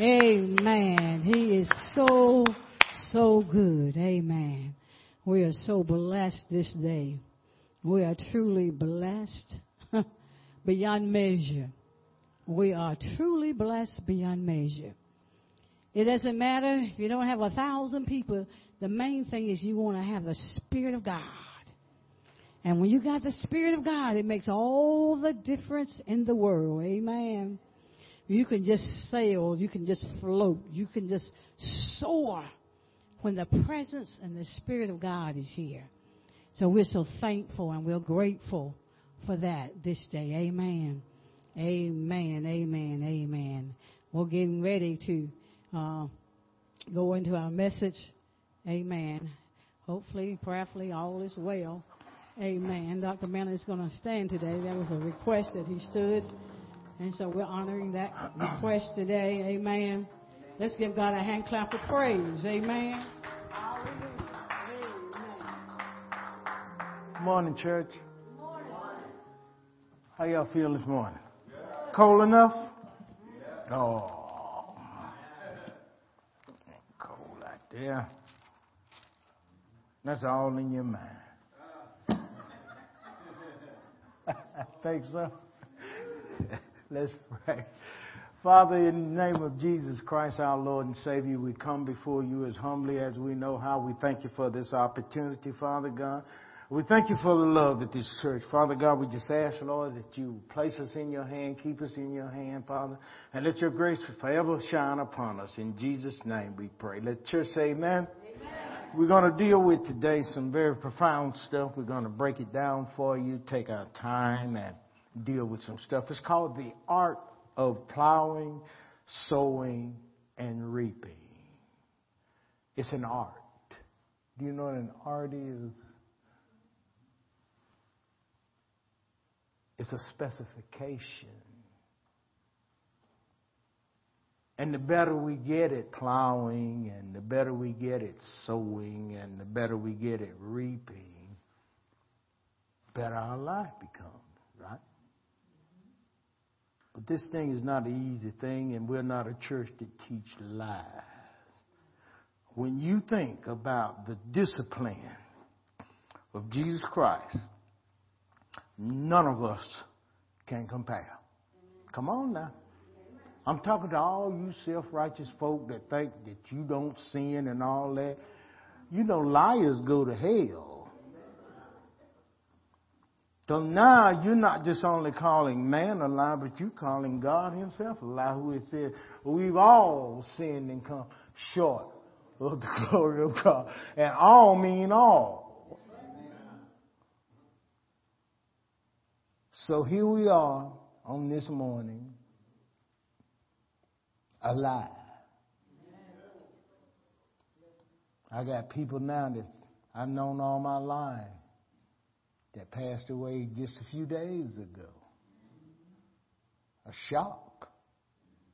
Amen. He is so, so good. Amen. We are so blessed this day. We are truly blessed beyond measure. We are truly blessed beyond measure. It doesn't matter if you don't have a thousand people. The main thing is you want to have the Spirit of God. And when you got the Spirit of God, it makes all the difference in the world. Amen. You can just sail, you can just float, you can just soar when the presence and the Spirit of God is here. So we're so thankful and we're grateful for that this day. Amen. Amen. Amen. Amen. We're getting ready to uh, go into our message. Amen. Hopefully, prayerfully, all is well. Amen. Dr. Manley is going to stand today. That was a request that he stood. And so we're honoring that request today. Amen. Let's give God a hand clap of praise. Amen. Morning, church. Morning. How y'all feel this morning? Cold enough? Oh, cold out there. That's all in your mind. I Think so? Let's pray. Father, in the name of Jesus Christ, our Lord and Savior, we come before you as humbly as we know how. We thank you for this opportunity, Father God. We thank you for the love at this church. Father God, we just ask, Lord, that you place us in your hand, keep us in your hand, Father, and let your grace forever shine upon us. In Jesus' name we pray. Let the church say amen. We're going to deal with today some very profound stuff. We're going to break it down for you, take our time and deal with some stuff. It's called the art of plowing, sowing, and reaping. It's an art. Do you know what an art is? It's a specification. And the better we get at plowing, and the better we get at sowing, and the better we get at reaping, better our life becomes? But this thing is not an easy thing, and we're not a church that teach lies. When you think about the discipline of Jesus Christ, none of us can compare. Come on now. I'm talking to all you self-righteous folk that think that you don't sin and all that. You know, liars go to hell. So now you're not just only calling man a lie, but you're calling God himself a lie, who has said, we've all sinned and come short of the glory of God. And all mean all. So here we are on this morning, alive. I got people now that I've known all my life that passed away just a few days ago. A shock.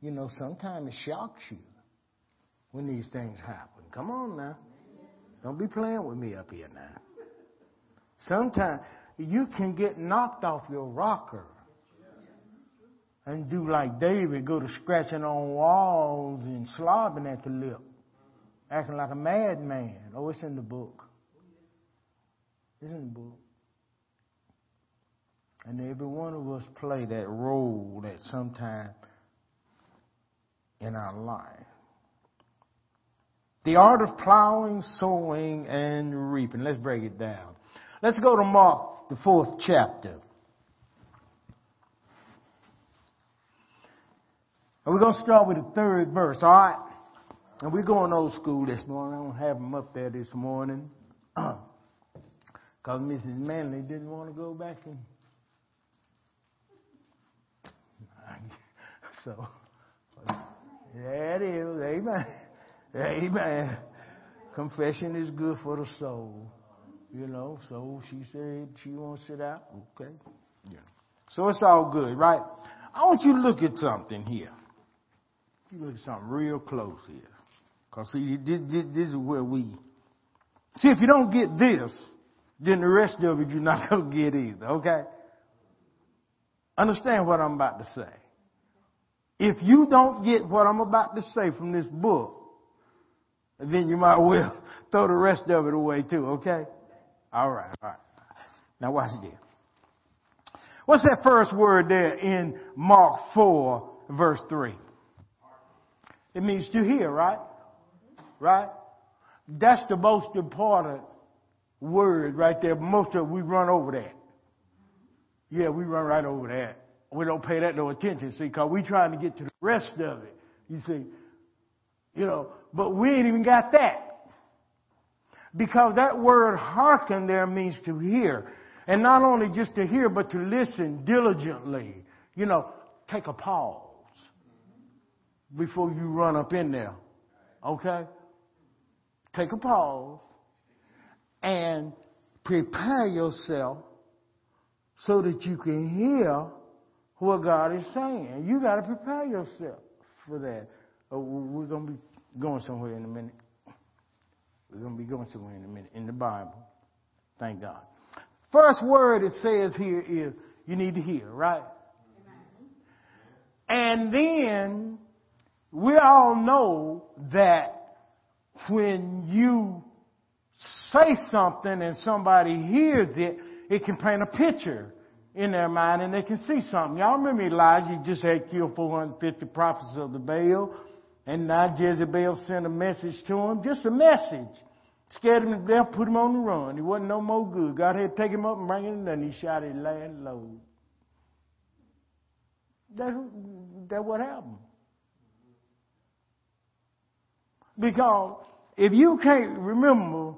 You know, sometimes it shocks you when these things happen. Come on now. Don't be playing with me up here now. Sometimes you can get knocked off your rocker and do like David, go to scratching on walls and slobbing at the lip, acting like a madman. Oh, it's in the book. It's in the book. And every one of us play that role at some time in our life. The art of plowing, sowing, and reaping. Let's break it down. Let's go to Mark, the fourth chapter. And we're going to start with the third verse, all right? And we're going old school this morning. I don't have them up there this morning. Because Mrs. Manley didn't want to go back and So, yeah, it is. Amen. Amen. Confession is good for the soul. You know, so she said she wants to sit out. Okay. Yeah. So it's all good, right? I want you to look at something here. You look at something real close here. Cause see, this, this, this is where we, see if you don't get this, then the rest of it you're not going to get either, okay? Understand what I'm about to say. If you don't get what I'm about to say from this book, then you might well throw the rest of it away too, okay? All right, all right. Now watch this. What's that first word there in Mark 4 verse 3? It means to hear, right? Right? That's the most important word right there. Most of we run over that. Yeah, we run right over that. We don't pay that no attention, see, because we trying to get to the rest of it. You see, you know, but we ain't even got that. Because that word hearken there means to hear. And not only just to hear, but to listen diligently. You know, take a pause before you run up in there. Okay? Take a pause and prepare yourself so that you can hear what God is saying. You got to prepare yourself for that. Uh, we're going to be going somewhere in a minute. We're going to be going somewhere in a minute in the Bible. Thank God. First word it says here is you need to hear, right? And then we all know that when you say something and somebody hears it, it can paint a picture in their mind and they can see something. Y'all remember Elijah just had killed 450 prophets of the Baal and now Jezebel sent a message to him, just a message. Scared him to death, put him on the run. He wasn't no more good. God had to take him up and bring him and he shot his last load. That's, that's what happened. Because if you can't remember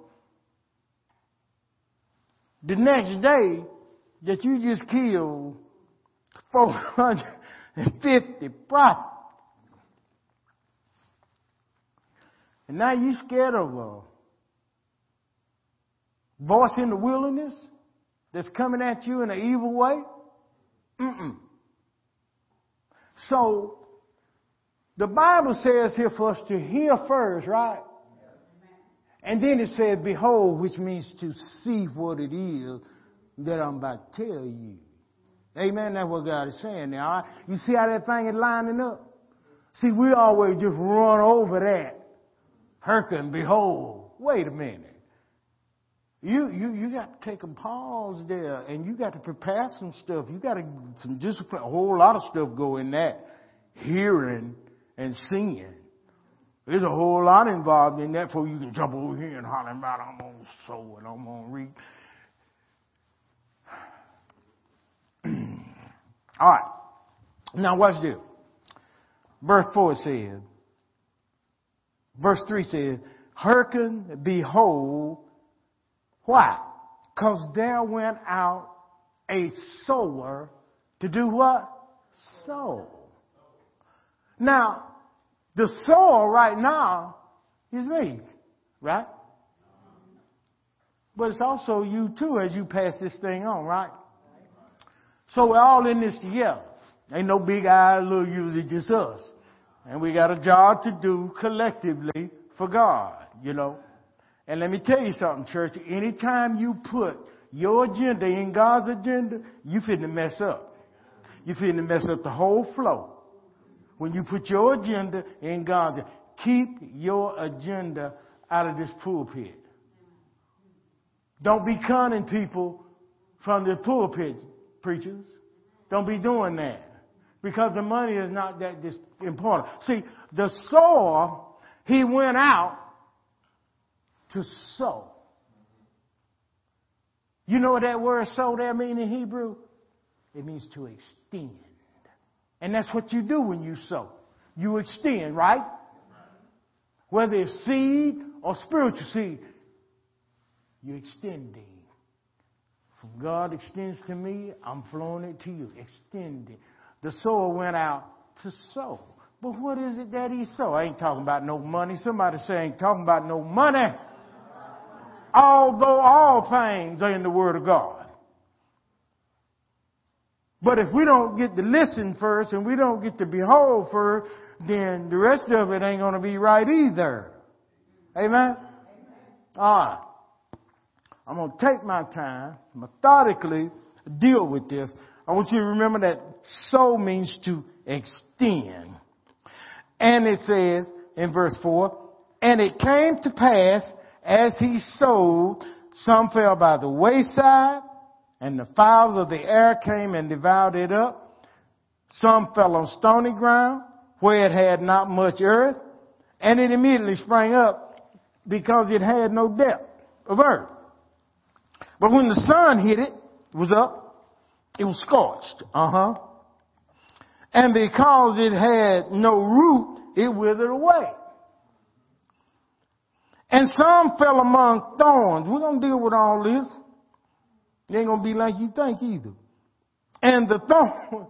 the next day that you just killed 450 prophets, and now you scared of a voice in the wilderness that's coming at you in an evil way? Mm-mm. So, the Bible says here for us to hear first, right? And then it says, behold, which means to see what it is that I'm about to tell you. Amen. That's what God is saying now. You see how that thing is lining up? See, we always just run over that. Hearken, behold. Wait a minute. You, you, you got to take a pause there and you got to prepare some stuff. You got to, some discipline, a whole lot of stuff go in that. Hearing and seeing. There's a whole lot involved in that before you can jump over here and holler about I'm going to sow and I'm going to read. All right. Now watch this. Verse 4 says, verse 3 says, Hearken, behold, why? Because there went out a sower to do what? Sow. Now, the sower right now is me, right? But it's also you too as you pass this thing on, right? So we're all in this together. Ain't no big I, little U's, it's just us. And we got a job to do collectively for God, you know. And let me tell you something, church. Anytime you put your agenda in God's agenda, you finna mess up. You finna mess up the whole flow. When you put your agenda in God's, agenda, keep your agenda out of this pulpit. Don't be conning people from the pulpit, preachers. Don't be doing that. Because the money is not that important. See, the sower, he went out to sow. You know what that word sow there means in Hebrew? It means to extend. And that's what you do when you sow. You extend, right? Whether it's seed or spiritual seed, you're extending. God extends to me, I'm flowing it to you. Extending. The sower went out to sow. But what is it that he sow? I ain't talking about no money. Somebody say I ain't talking about no money although all things are in the Word of God. But if we don't get to listen first and we don't get to behold first, then the rest of it ain't going to be right either. Amen? Alright. I'm going to take my time, methodically deal with this. I want you to remember that sow means to extend. And it says in verse 4, and it came to pass as he sowed, some fell by the wayside, and the fowls of the air came and devoured it up. Some fell on stony ground, where it had not much earth, and it immediately sprang up because it had no depth of earth. But when the sun hit it, it was up, it was scorched. Uh huh. And because it had no root, it withered away. And some fell among thorns. We're going to deal with all this. It ain't going to be like you think either. And the thorn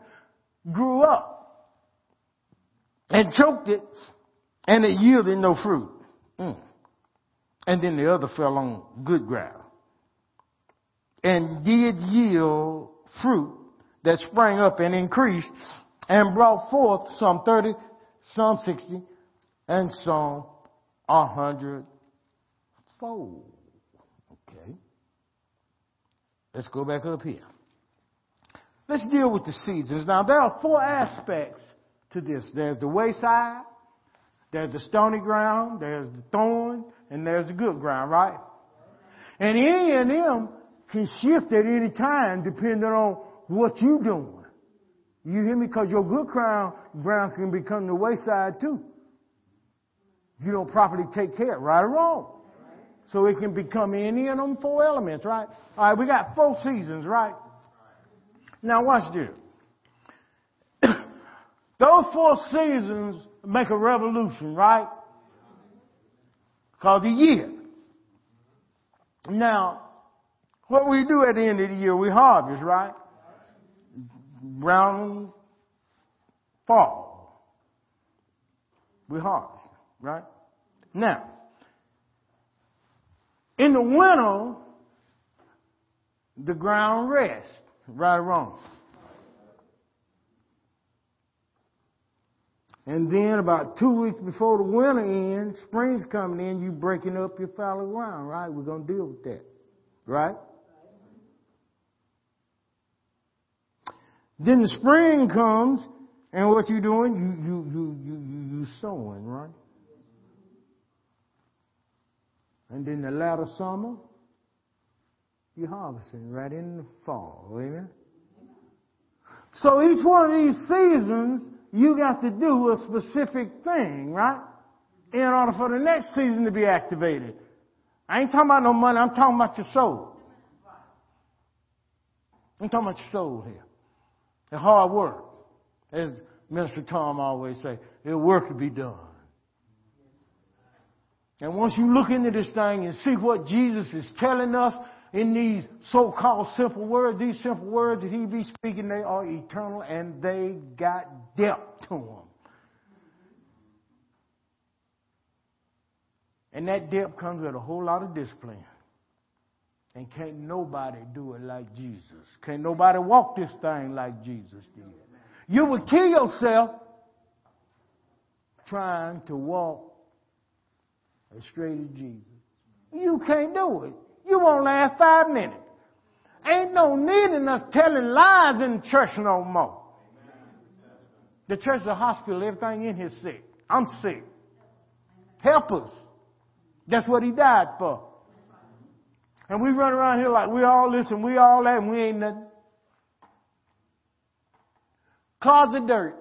grew up and choked it, and it yielded no fruit. Mm. And then the other fell on good ground and did yield fruit that sprang up and increased and brought forth some 30, some 60, and some a fold. Okay. Let's go back up here. Let's deal with the seasons. Now there are four aspects to this. There's the wayside, there's the stony ground, there's the thorn, and there's the good ground, right? And any of them can shift at any time depending on what you're doing. You hear me? Because your good ground, ground can become the wayside too. You don't properly take care, right or wrong. So it can become any of them four elements, right? All right, we got four seasons, right? Now watch this. Those four seasons make a revolution, right? Called a year. Now, what we do at the end of the year, we harvest, right? Brown fall. We harvest, right? Now, in the winter, the ground rests, right or wrong. And then about two weeks before the winter ends, spring's coming in, you breaking up your fallow ground, right? We're going to deal with that. Right? Then the spring comes, and what you doing? You, you, you, you, you, you sowing, right? And then the latter summer, you're harvesting right in the fall. Amen? So each one of these seasons, you got to do a specific thing, right? In order for the next season to be activated. I ain't talking about no money, I'm talking about your soul. I'm talking about your soul here. The hard work. As Minister Tom always say, there's work to be done. And once you look into this thing and see what Jesus is telling us in these so-called simple words, these simple words that he be speaking, they are eternal and they got depth to them. And that depth comes with a whole lot of discipline. And can't nobody do it like Jesus. Can't nobody walk this thing like Jesus did. You would kill yourself trying to walk as straight as Jesus. You can't do it. You won't last five minutes. Ain't no need in us telling lies in the church no more. The church is a hospital. Everything in here sick. I'm sick. Help us. That's what he died for. And we run around here like we all this and we all that and we ain't nothing. Clods of dirt.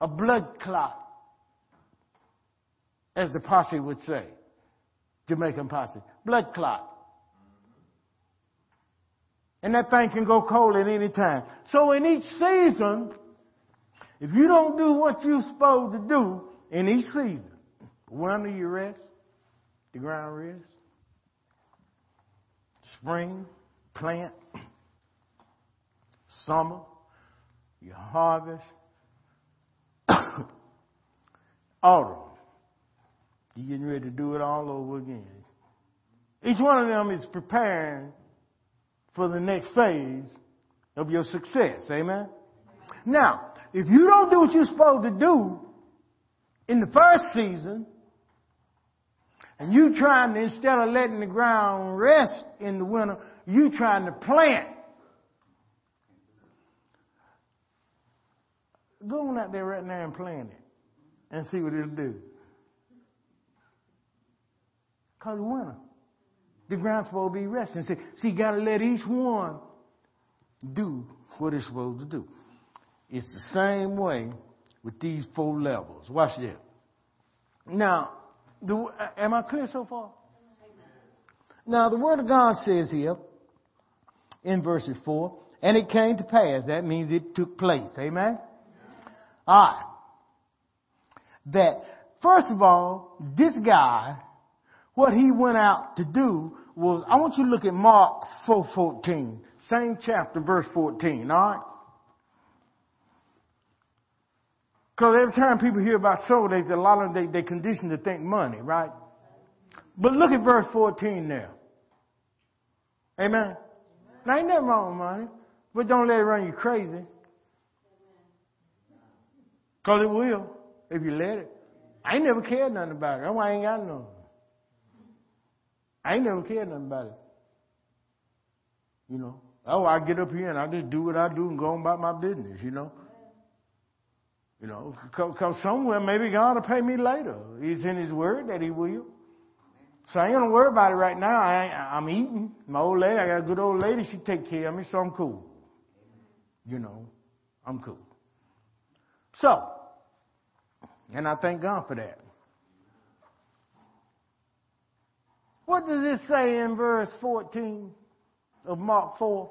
A blood clot as the posse would say. Jamaican posse. Blood clot. And that thing can go cold at any time. So in each season, if you don't do what you're supposed to do in each season, winter you rest, the ground rest, spring, plant, summer, you harvest, autumn, you're getting ready to do it all over again. Each one of them is preparing for the next phase of your success. Amen? Now, if you don't do what you're supposed to do in the first season, and you trying to, instead of letting the ground rest in the winter, you trying to plant. Go on out there right now and plant it and see what it'll do. Because winter. The ground's supposed to be resting. See, see, you got to let each one do what it's supposed to do. It's the same way with these four levels. Watch this. Now, the, uh, am I clear so far? Now, the Word of God says here in verse 4, and it came to pass. That means it took place. Amen? All right. That, first of all, this guy, what he went out to do was, I want you to look at Mark 4.14. Same chapter, verse 14. All right? Because every time people hear about soul, they, a lot of them, they, they condition to think money, right? But look at verse 14 there. Amen. Now ain't nothing wrong with money, but don't let it run you crazy. Cause it will, if you let it. I ain't never cared nothing about it. That's why I ain't got none. I ain't never cared nothing about it. You know. Oh, I get up here and I just do what I do and go on about my business, you know. You know, because somewhere maybe God will pay me later. He's in His Word that He will. So I ain't gonna worry about it right now. I I'm eating. My old lady, I got a good old lady. She take care of me, so I'm cool. You know, I'm cool. So, and I thank God for that. What does it say in verse 14 of Mark 4?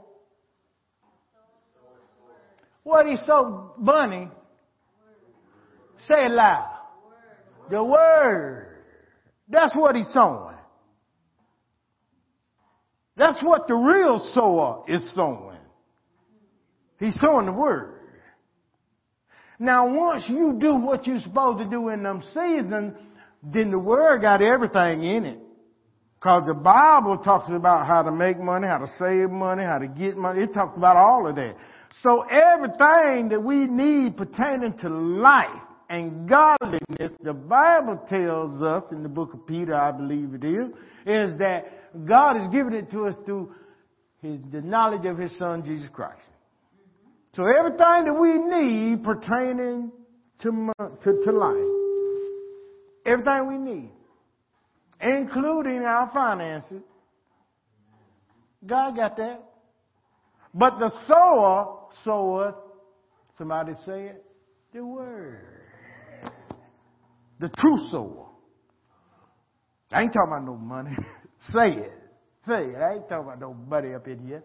What he so bunny Say it loud. The word. That's what he's sowing. That's what the real sower is sowing. He's sowing the word. Now once you do what you're supposed to do in them seasons, then the word got everything in it. Cause the Bible talks about how to make money, how to save money, how to get money. It talks about all of that. So everything that we need pertaining to life and godliness, the Bible tells us in the book of Peter, I believe it is, is that God has given it to us through his, the knowledge of his son, Jesus Christ. So everything that we need pertaining to, to, to life, everything we need, including our finances, God got that. But the sower soweth, somebody say it, the word the true soul. I ain't talking about no money. Say it. Say it. I ain't talking about no money up in here.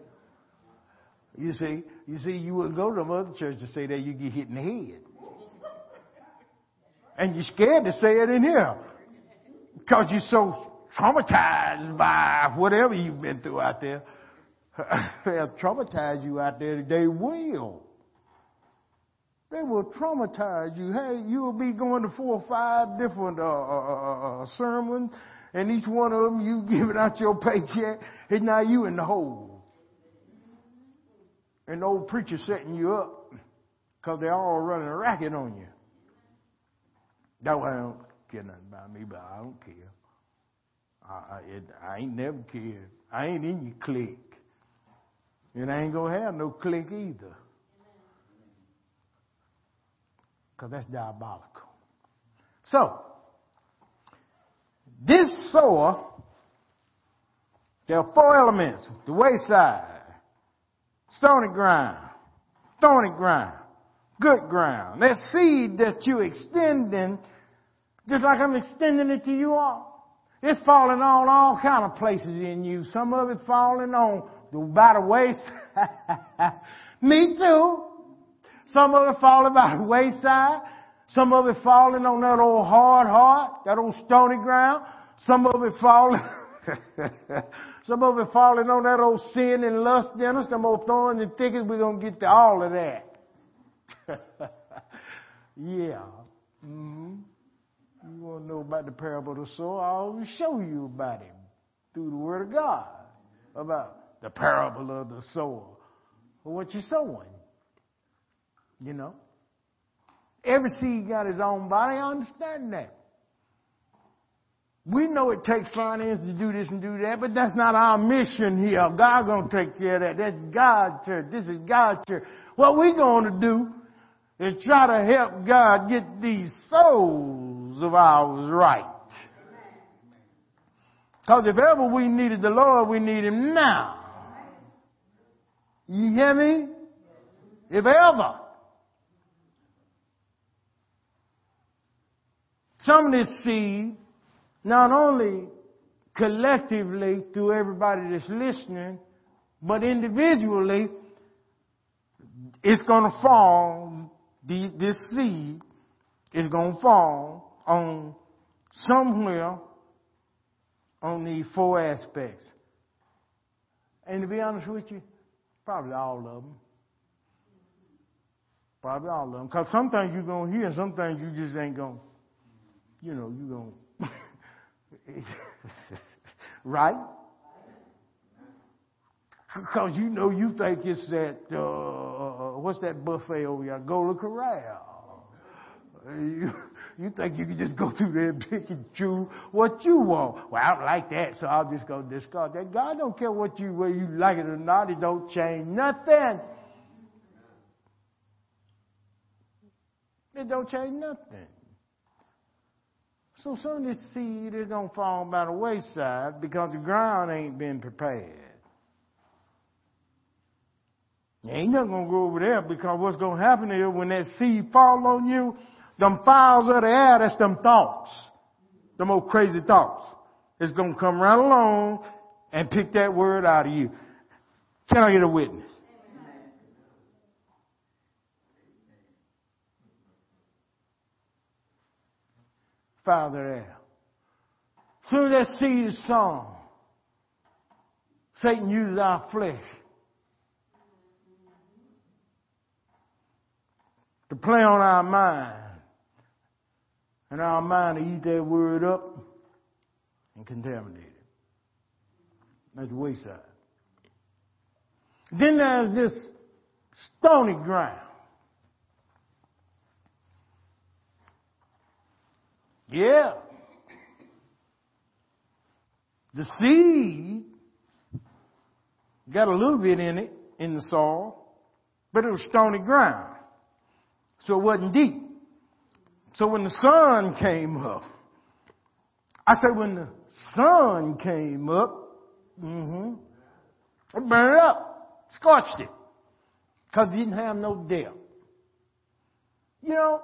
You see, you see, you wouldn't go to them other church to say that you get hit in the head. And you're scared to say it in here. Because you're so traumatized by whatever you've been through out there. They'll traumatize you out there. They will. They will traumatize you. Hey, you'll be going to four or five different uh, uh, uh, uh sermons, and each one of them you giving out your paycheck, and now you in the hole. And the old preacher setting you up because they're all running a racket on you. That way I don't care nothing about me, but I don't care. I, I, it, I ain't never cared. I ain't in your clique. And I ain't gonna have no clique either because that's diabolical. So, this sower, there are four elements. The wayside, stony ground, thorny ground, good ground. That seed that you extending, just like I'm extending it to you all. It's falling on all kind of places in you. Some of it falling on the by the wayside. Me too. Some of it falling by the wayside. Some of it falling on that old hard heart, that old stony ground. Some of it falling, some of it falling on that old sin and lust in us, them old thorns and thickets. We're going to get to all of that. yeah. Mm-hmm. You want to know about the parable of the sower? I'll show you about it through the Word of God about the parable of the sower. What you're sowing. You know? Every seed got his own body. I understand that. We know it takes finance to do this and do that, but that's not our mission here. God's gonna take care of that. That's God's church. This is God's church. What we're gonna do is try to help God get these souls of ours right. Because if ever we needed the Lord, we need Him now. You hear me? If ever. Some of this seed, not only collectively through everybody that's listening, but individually, it's going to fall, this seed is going to fall on somewhere on these four aspects. And to be honest with you, probably all of them. Probably all of them. Because sometimes you're going to hear, some things you just ain't going to, you know, you're going to. right? Because you know you think it's that, uh, what's that buffet over here? Golden Corral. You, you think you can just go through there and pick and choose what you want. Well, I don't like that, so I'll just go discard that. God don't care what you, whether you like it or not. It don't change nothing. It don't change nothing. So some of this seed is going to fall by the wayside because the ground ain't been prepared. Ain't nothing gonna go over there because what's gonna happen is when that seed fall on you, them fowls of the air, that's them thoughts. Them old crazy thoughts. It's gonna come right along and pick that word out of you. Can I get a witness? Father there. Through that seed sown. Satan uses our flesh to play on our mind. And our mind to eat that word up and contaminate it. That's the wayside. Then there's this stony ground. Yeah. The seed got a little bit in it, in the soil, but it was stony ground. So it wasn't deep. So when the sun came up, I said when the sun came up, mm-hmm, it burned up, scorched it, because it didn't have no depth. You know,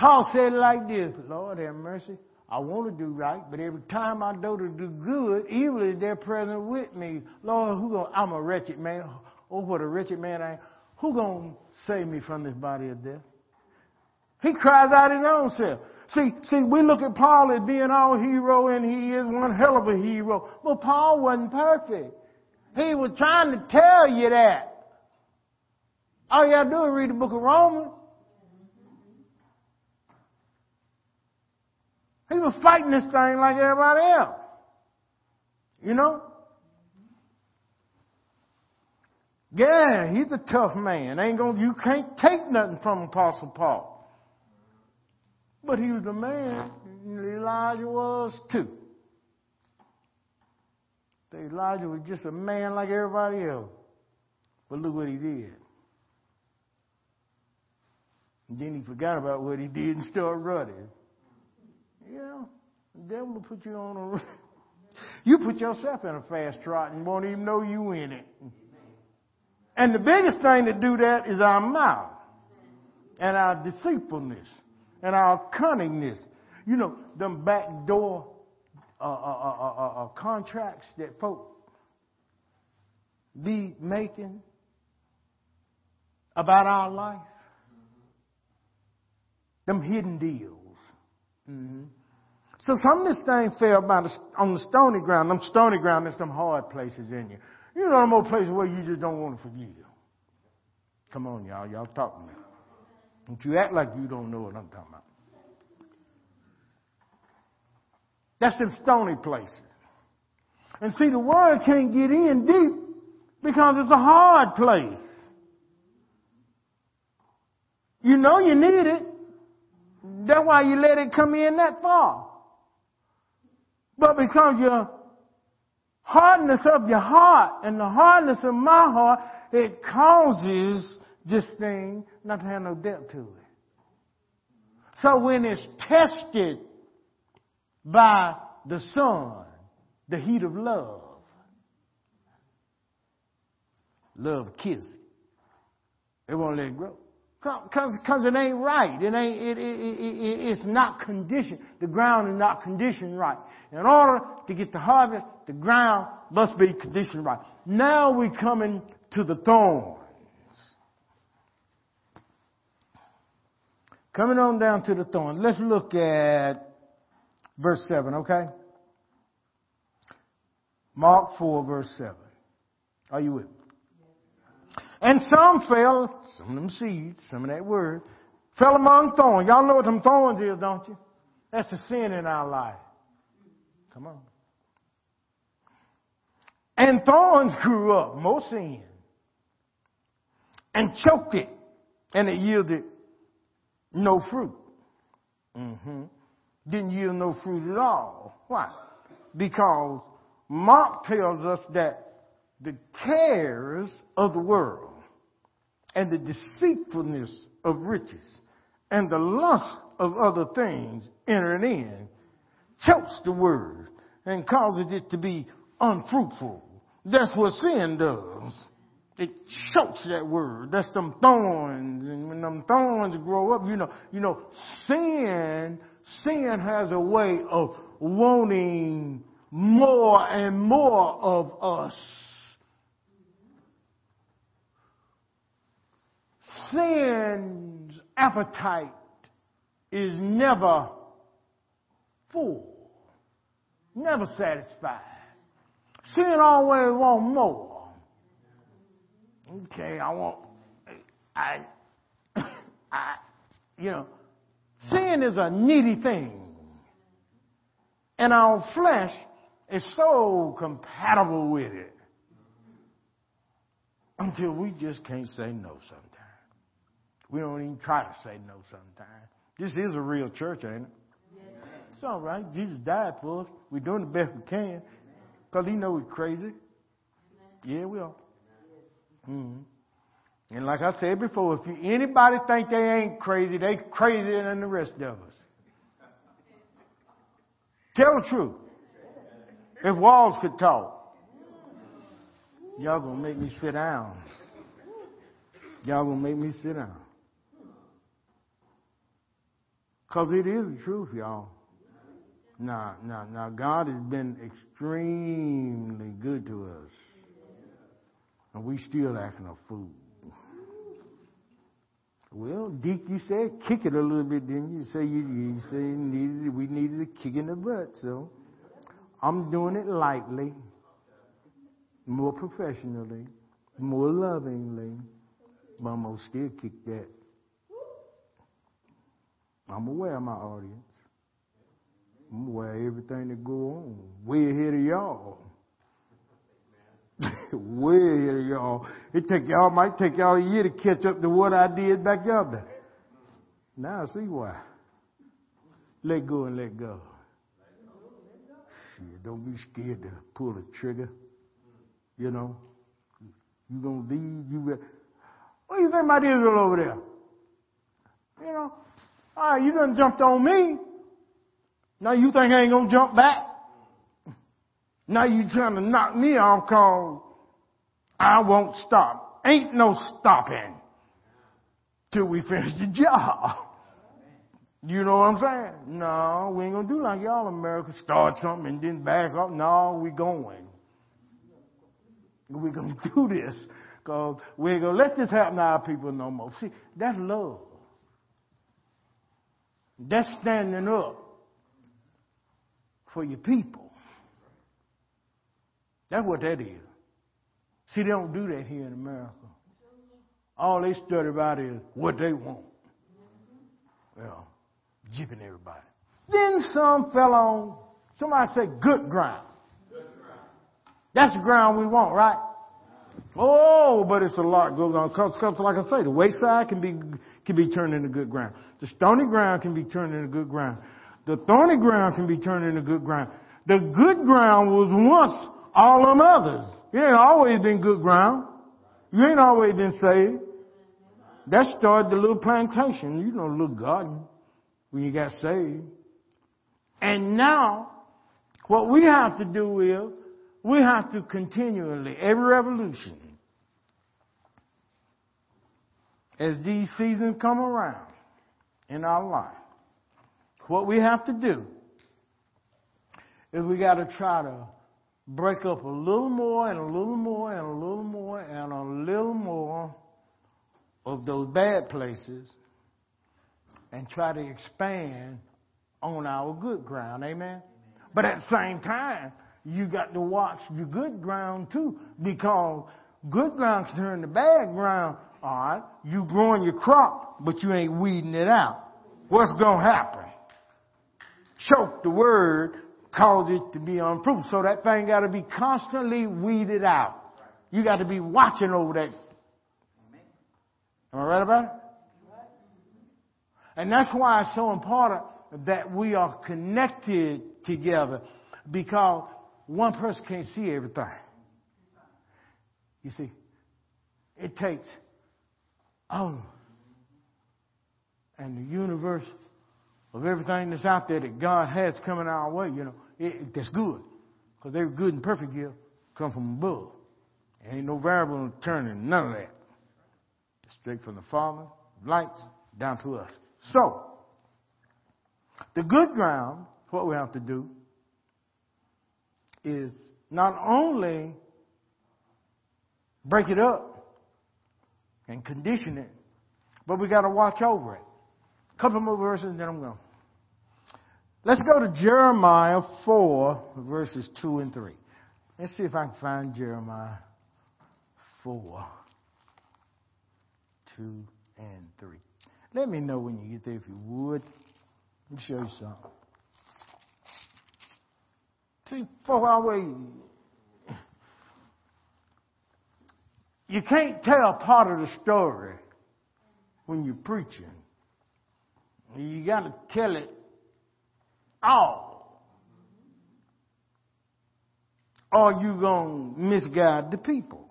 Paul said it like this, Lord have mercy. I want to do right, but every time I go to do good, evil is there present with me. Lord, who gonna, I'm a wretched man. Oh, what a wretched man I am. Who gonna save me from this body of death? He cries out his own self. See, see, we look at Paul as being our hero and he is one hell of a hero. But Paul wasn't perfect. He was trying to tell you that. All you gotta do is read the book of Romans. He was fighting this thing like everybody else. You know? Yeah, he's a tough man. Ain't gonna, you can't take nothing from Apostle Paul. But he was a man, Elijah was too. Elijah was just a man like everybody else. But look what he did. And then he forgot about what he did and started running. Yeah, the devil will put you on a you put yourself in a fast trot and won't even know you in it. And the biggest thing to do that is our mouth and our deceitfulness and our cunningness. You know, them backdoor uh, uh, uh, uh, contracts that folk be making about our life. Them hidden deals. Mm-hmm. So some of this thing fell by the, on the stony ground. Them stony ground, there's some hard places in you. You know them old places where you just don't want to forgive. Come on, y'all. Y'all talking now. Don't you act like you don't know what I'm talking about. That's them stony places. And see, the word can't get in deep because it's a hard place. You know you need it. That's why you let it come in that far. But because your hardness of your heart and the hardness of my heart, it causes this thing not to have no depth to it. So when it's tested by the sun, the heat of love, love it. It won't let it grow. Cause, cause it ain't right. It ain't, it, it, it, it's not conditioned. The ground is not conditioned right. In order to get the harvest, the ground must be conditioned right. Now we're coming to the thorns. Coming on down to the thorns. Let's look at verse 7, okay? Mark 4, verse 7. Are you with me? And some fell, some of them seeds, some of that word, fell among thorns. Y'all know what them thorns is, don't you? That's a sin in our life. Come on. And thorns grew up, more sin, and choked it, and it yielded no fruit. Mm-hmm. Didn't yield no fruit at all. Why? Because Mark tells us that the cares of the world and the deceitfulness of riches and the lust of other things entering in chokes the word and causes it to be unfruitful. That's what sin does. It chokes that word. That's them thorns. And when them thorns grow up, you know, you know, sin, sin has a way of wanting more and more of us. Sin's appetite is never full, never satisfied. Sin always want more. Okay, I want, I, I, you know, sin is a needy thing. And our flesh is so compatible with it until we just can't say no sometimes. We don't even try to say no sometimes. This is a real church, ain't it? It's all right. Jesus died for us. We're doing the best we can because he know we're crazy. Yeah, we are. Mm-hmm. And like I said before, if you, anybody think they ain't crazy, they crazier than the rest of us. Tell the truth. If walls could talk, y'all gonna make me sit down. Y'all gonna make me sit down. Cause it is the truth, y'all. Now, now, now, God has been extremely good to us. And we still acting a fool. Well, Deke, you said kick it a little bit, didn't you? You say you, you say needed, we needed a kick in the butt, so I'm doing it lightly, more professionally, more lovingly, but I'm gonna still kick that. I'm aware of my audience. I'm aware of everything that go on. Way ahead of y'all. Way ahead of y'all. It take y'all might take y'all a year to catch up to what I did back up there. Now I see why. Let go and let go. Shit, don't be scared to pull the trigger. You know, you gonna leave. You what do you think about Israel over there? You know, all right, you done jumped on me. Now you think I ain't gonna jump back? Now you trying to knock me off cause I won't stop. Ain't no stopping till we finish the job. You know what I'm saying? No, we ain't gonna do like y'all America. Start something and then back up. No, we going. We're gonna do this because we ain't gonna let this happen to our people no more. See, that's love. That's standing up for your people. That's what that is. See, they don't do that here in America. All they study about is what they want. Well, jipping everybody. Then some fell on, somebody said good ground. That's the ground we want, right? Oh, but it's a lot goes on. Cause, cause like I say, the wayside can be can be turned into good ground. The stony ground can be turned into good ground. The thorny ground can be turned into good ground. The good ground was once all them others. It ain't always been good ground. You ain't always been saved. That started the little plantation, you know, little garden when you got saved. And now, what we have to do is, we have to continually, every revolution, as these seasons come around in our life, what we have to do is we got to try to break up a little more and a little more and a little more and a little more of those bad places and try to expand on our good ground. Amen? Amen? But at the same time, you got to watch your good ground too because good ground can turn to bad ground. All right, you growing your crop, but you ain't weeding it out. What's gonna happen? Choke the word, cause it to be unproved. So that thing got to be constantly weeded out. You got to be watching over that. Am I right about it? And that's why it's so important that we are connected together because one person can't see everything. You see, it takes oh, and the universe of everything that's out there that God has coming our way, you know, it, that's good. Because every good and perfect gift come from above. ain't no variable in turning, none of that. Straight from the Father, lights, down to us. So, the good ground, what we have to do is not only break it up and condition it, but we got to watch over it. A couple more verses, and then I'm going. Let's go to Jeremiah 4, verses 2 and 3. Let's see if I can find Jeremiah 4, 2 and 3. Let me know when you get there if you would. Let me show you something. See, for our you can't tell part of the story when you're preaching. You got to tell it all. Or you going to misguide the people.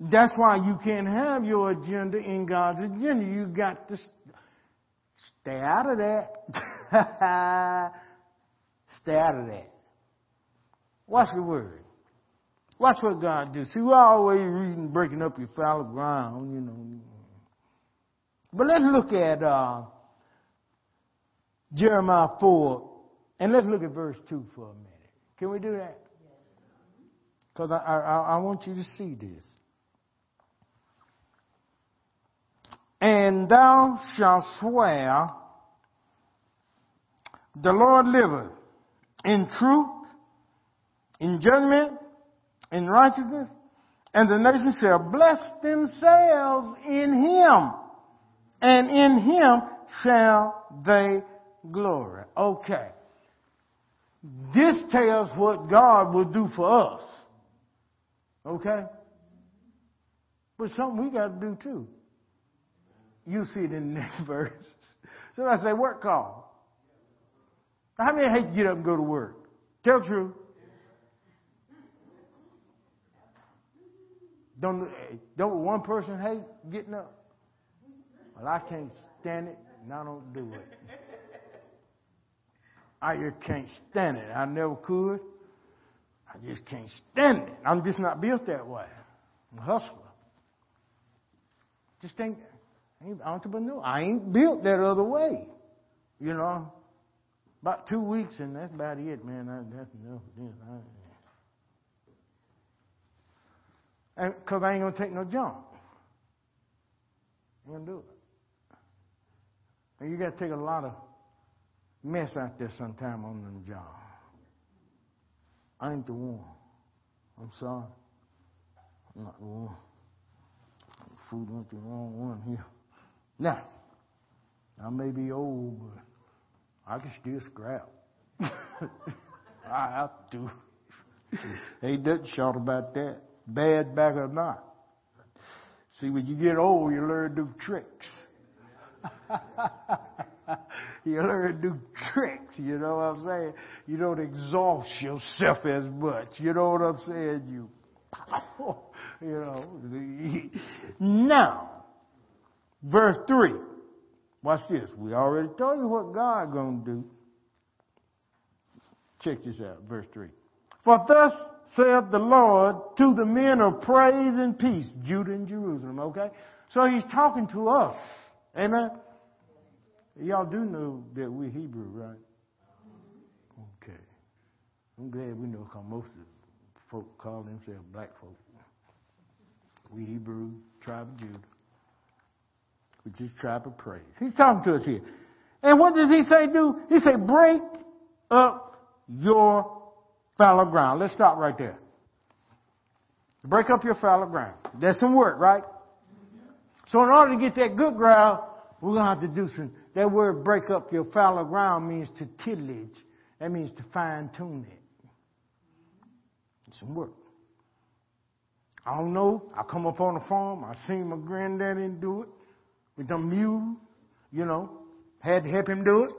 That's why you can't have your agenda in God's agenda. You got to stay out of that. Stay out of that. Watch the word. Watch what God does. See, we're always reading, breaking up your fallow ground, you know. But let's look at uh, Jeremiah 4, and let's look at verse 2 for a minute. Can we do that? Because I, I, I want you to see this. And thou shalt swear, the Lord liveth, in truth, in judgment, in righteousness, and the nations shall bless themselves in him, and in him shall they glory. Okay. This tells what God will do for us. Okay? But something we got to do too. You see it in the next verse. So I say, work call. How many hate to get up and go to work? Tell truth. Don't, don't one person hate getting up? Well, I can't stand it, and I don't do it. I just can't stand it. I never could. I just can't stand it. I'm just not built that way. I'm a hustler. Just ain't, ain't entrepreneur. I ain't built that other way. You know, about two weeks, and that's about it, man. that's enough this. Because I ain't gonna take no jump. I ain't gonna do it. And you got to take a lot of mess out there sometime on them job. I ain't the one. I'm sorry. I'm not the one. Food went the wrong one here. Now, I may be old, but I can still scrap. I have to. Ain't nothing short about that. Bad back or not. See, when you get old, you learn new tricks. you learn new tricks, you know what I'm saying? You don't exhaust yourself as much. You know what I'm saying? You, you know. Now, Verse 3. Watch this. We already told you what God gonna do. Check this out, verse 3. For thus saith the Lord to the men of praise and peace, Judah and Jerusalem, okay? So he's talking to us. Amen? Y'all do know that we're Hebrew, right? Okay. I'm glad we know because most of the folk call themselves black folk. We Hebrew, tribe of Judah, which is tribe of praise. He's talking to us here. And what does he say do? He say, break up your fallow ground. Let's stop right there. Break up your fallow ground. That's some work, right? So in order to get that good ground, we're going to have to do some, that word break up your fallow ground means to tillage. That means to fine tune it. It's some work. I don't know. I come up on the farm. I seen my granddaddy do it with them mules, you know. Had to help him do it.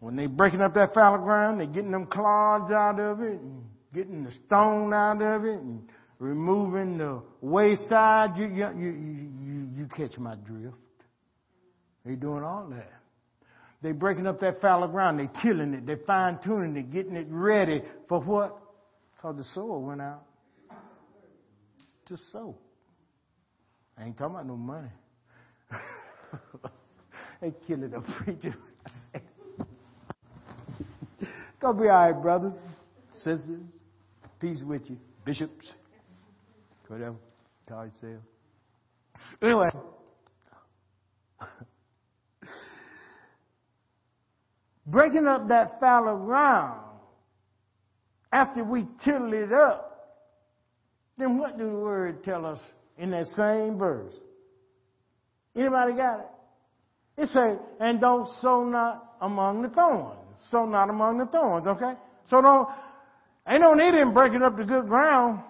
When they breaking up that fallow ground, they getting them clods out of it and getting the stone out of it and removing the wayside. You, you, you, you, catch my drift. They doing all that. They breaking up that fallow ground. They tilling it. They fine tuning it, getting it ready for what? For the sower went out to sow. I ain't talking about no money. they killing a preacher. Gonna be all right, brothers, sisters. Peace with you, bishops, whatever. Yourself. Anyway. Breaking up that fallow ground after we till it up, then what do the word tell us in that same verse? Anybody got it? It says, and don't sow not among the thorns. Sow not among the thorns, okay? So don't, ain't no need in breaking up the good ground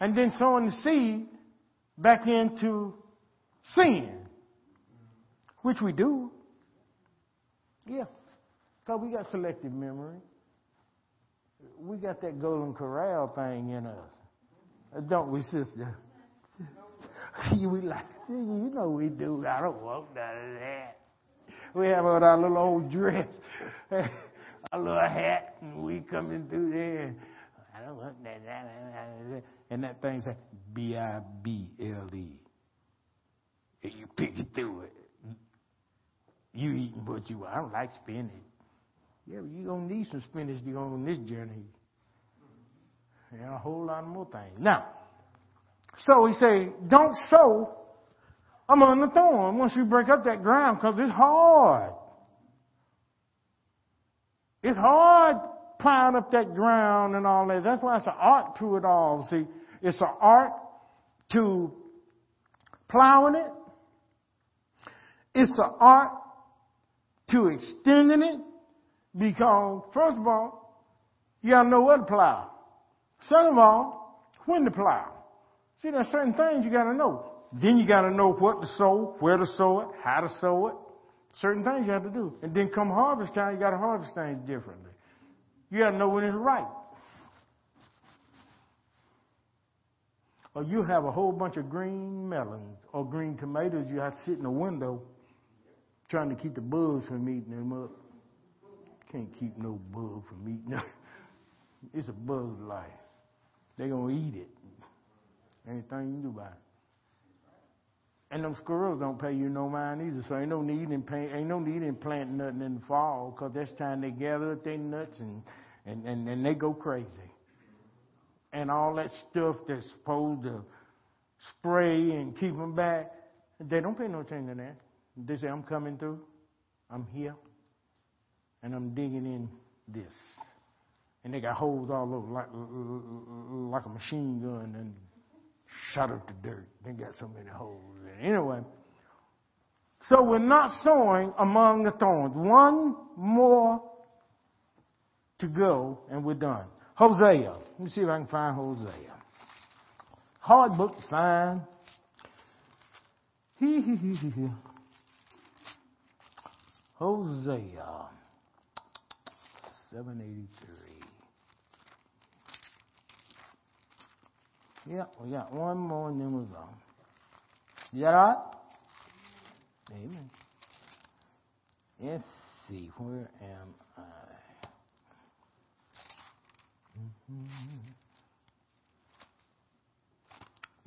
and then sowing the seed back into sin, which we do. Yeah, because we got selective memory. We got that Golden Corral thing in us. Uh, don't we, sister? we like, you know we do. I don't want none of that. We have on our little old dress, our little hat, and we coming through there. And that thing says B I B L E. And you pick it through it. You eating what you want. I don't like spinach. Yeah, but you're going to need some spinach to go on this journey. And a whole lot more things. Now, so he say, don't sow among the thorn once you break up that ground because it's hard. It's hard plowing up that ground and all that. That's why it's an art to it all. See, it's an art to plowing it. It's an art to extending it because, first of all, you gotta know what to plow. Second of all, when to plow. See, there's certain things you gotta know. Then you gotta know what to sow, where to sow it, how to sow it. Certain things you have to do. And then come harvest time, you gotta harvest things differently. You gotta know when it's right. Or you have a whole bunch of green melons or green tomatoes you have to sit in the window trying to keep the bugs from eating them up. Can't keep no bug from eating them. It's a bug life. They're gonna eat it. Anything you do about it. And them squirrels don't pay you no mind either, so ain't no need in pay, ain't no need in planting nothing in the fall, cause that's time they gather up their nuts and, and, and, and they go crazy. And all that stuff that's supposed to spray and keep them back, they don't pay no attention to that. They say, I'm coming through, I'm here, and I'm digging in this. And they got holes all over like, like a machine gun and shot up the dirt. They got so many holes. Anyway, so we're not sowing among the thorns. One more to go, and we're done. Hosea. Let me see if I can find Hosea. Hard book to find. Hosea. 783. Yeah, we got one more and then we're gone. You got all right? Amen. Let's see, where am I? Mm-hmm.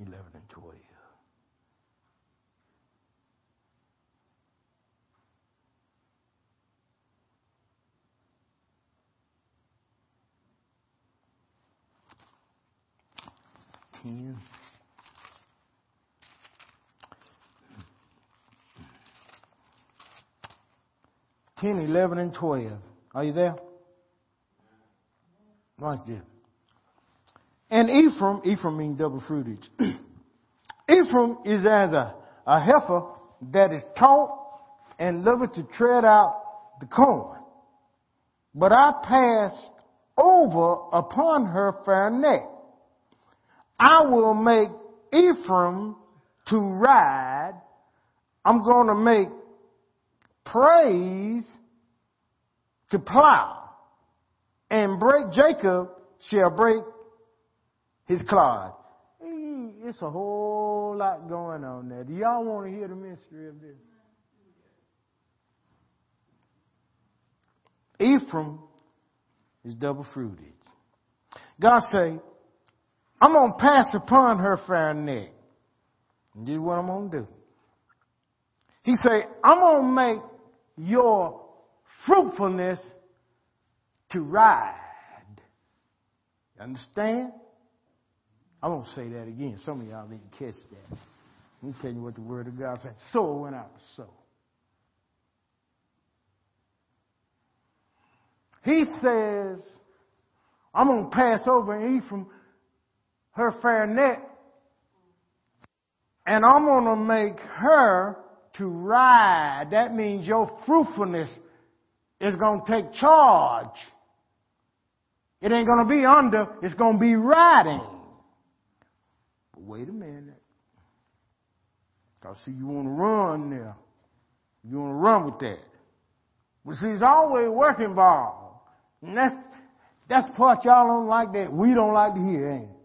11 and 12. Ten. 10, 11, and 12. Are you there? Watch this. And Ephraim, Ephraim means double fruitage. Ephraim is as a, a heifer that is taught and loveth to tread out the corn. But I passed over upon her fair neck. I will make Ephraim to ride. I'm going to make praise to plow, and break Jacob shall break his clod. It's a whole lot going on there. Do y'all want to hear the mystery of this? Ephraim is double fruited. God say, I'm going to pass upon her fair neck. And this is what I'm going to do. He say, I'm going to make your fruitfulness to ride. You understand? I won't say that again. Some of y'all didn't catch that. Let me tell you what the word of God said. So went out to sow. He says, I'm going to pass over Ephraim, her fair neck, and I'm going to make her to ride. That means your fruitfulness is going to take charge. It ain't going to be under, it's going to be riding. But wait a minute. I see you want to run there. You want to run with that. But see, there's always work involved. And that's, that's the part y'all don't like that we don't like to hear, ain't it?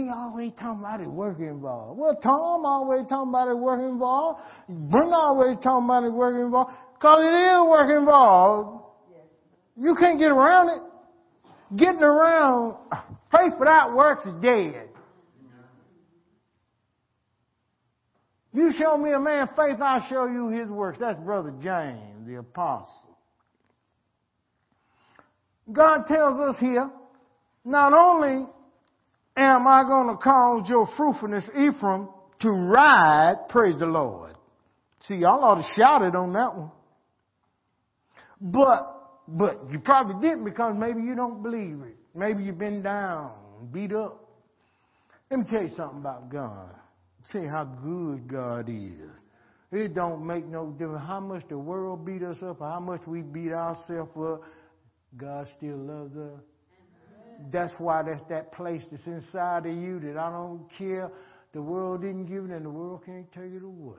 He always talking about his work involved. Well, Tom always talking about his work involved. Brenda always talking about his work involved. Cause it is work involved. You can't get around it. Getting around faith without works is dead. You show me a man faith, I'll show you his works. That's Brother James, the apostle. God tells us here, not only am I going to cause your fruitfulness, Ephraim, to ride, praise the Lord. See, y'all ought to shout it on that one. But, but you probably didn't because maybe you don't believe it. Maybe you've been down, beat up. Let me tell you something about God. See how good God is. It don't make no difference how much the world beat us up or how much we beat ourselves up. God still loves us. That's why that's that place that's inside of you that I don't care. The world didn't give it and the world can't take it away.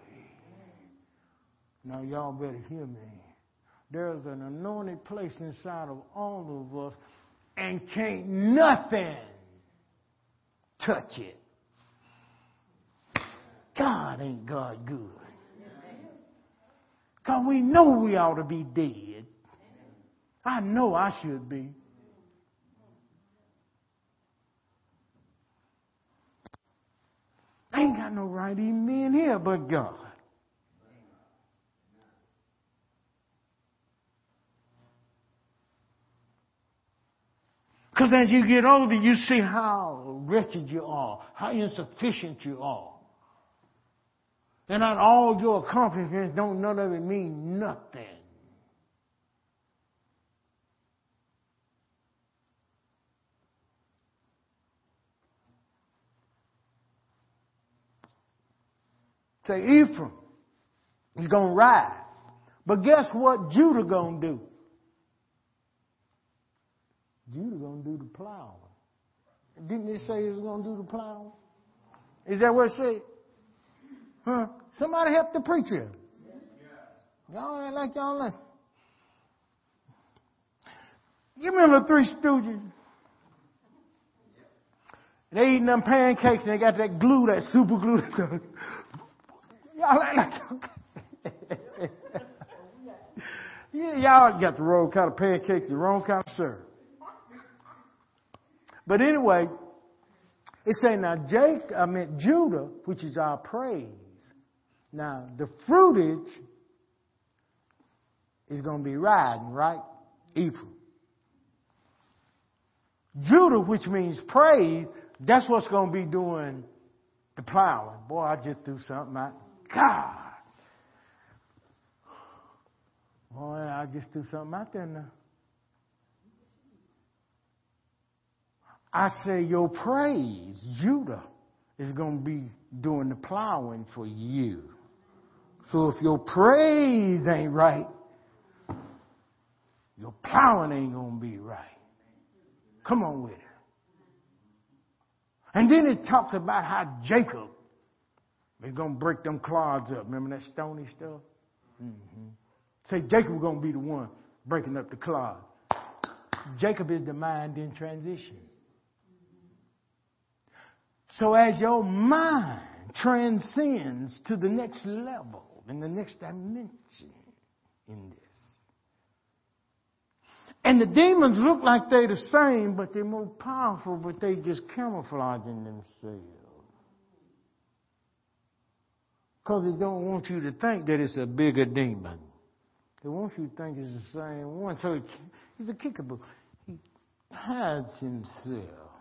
Now y'all better hear me. There's an anointed place inside of all of us and can't nothing touch it. God ain't God good. Because we know we ought to be dead. I know I should be. I ain't got no right even being here but God. Because as you get older, you see how wretched you are, how insufficient you are. And not all your accomplishments don't none of it mean nothing. Say Ephraim is gonna ride. But guess what Judah gonna do? Judah gonna do the plowing. Didn't it say he was gonna do the plowing? Is that what it said? Huh? Somebody help the preacher. Y'all ain't like y'all like. You remember the Three Stooges? They eating them pancakes and they got that glue, that super glue. y'all like, y'all got the wrong kind of pancakes, the wrong kind of syrup. But anyway, it say now Jake, I meant Judah, which is our praise. Now the fruitage is going to be riding, right? Ephraim. Judah, which means praise, that's what's going to be doing the plowing. Boy, I just threw something out. God. Boy, I just threw something out there now. I say your praise, Judah, is going to be doing the plowing for you. So if your praise ain't right, your plowing ain't going to be right. Come on with it. And then it talks about how Jacob is going to break them clods up. Remember that stony stuff? Mm-hmm. Say Jacob going to be the one breaking up the clod. Jacob is the mind in transition. So as your mind transcends to the next level, in the next dimension in this. And the demons look like they're the same, but they're more powerful, but they just camouflaging themselves. Because they don't want you to think that it's a bigger demon. They want you to think it's the same one. So he, he's a kickaboo. He hides himself.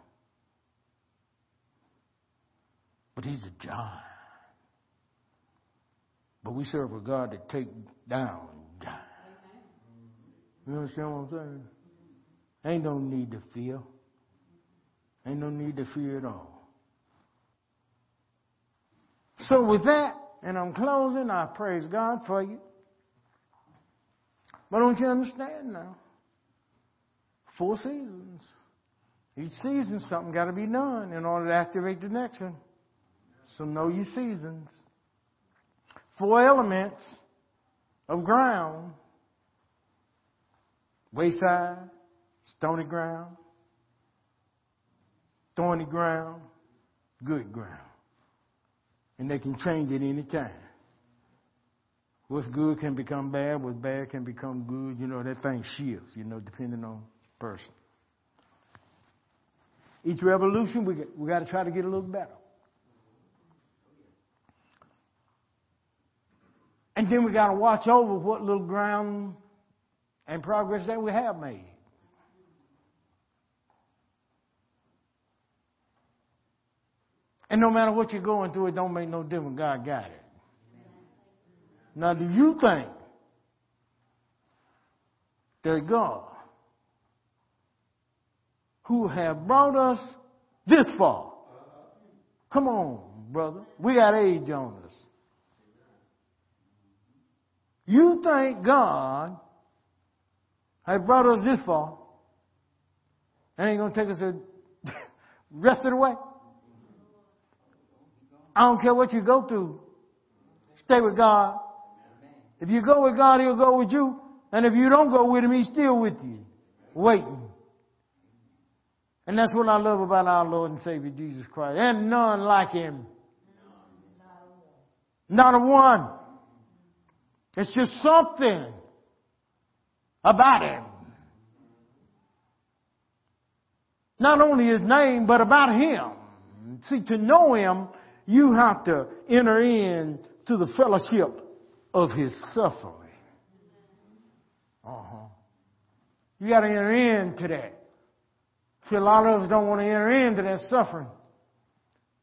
But he's a giant. But we serve a God that take down giants. You understand what I'm saying? Ain't no need to fear. Ain't no need to fear at all. So with that, and I'm closing, I praise God for you. But don't you understand now? Four seasons. Each season, something got to be done in order to activate the next one. So know your seasons. Four elements of ground wayside, stony ground, thorny ground, good ground. And they can change at any time. What's good can become bad, what's bad can become good. You know, that thing shifts, you know, depending on person. Each revolution, we, we got to try to get a little better. And then we got to watch over what little ground and progress that we have made. And no matter what you're going through, it don't make no difference. God got it. Now, do you think that God, who have brought us this far, come on, brother, we got age on us. You think God has brought us this far and ain't going to take us the rest of the way? I don't care what you go through. Stay with God. If you go with God, He'll go with you. And if you don't go with Him, He's still with you, waiting. And that's what I love about our Lord and Savior Jesus Christ. And none like Him. Not a one. It's just something about him. Not only his name, but about him. See, to know him, you have to enter in to the fellowship of his suffering. Uh-huh. You got to enter into that. See, a lot of us don't want to enter into that suffering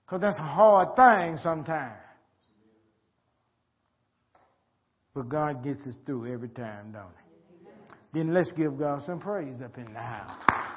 because that's a hard thing sometimes. But God gets us through every time, don't He? Then let's give God some praise up in the house.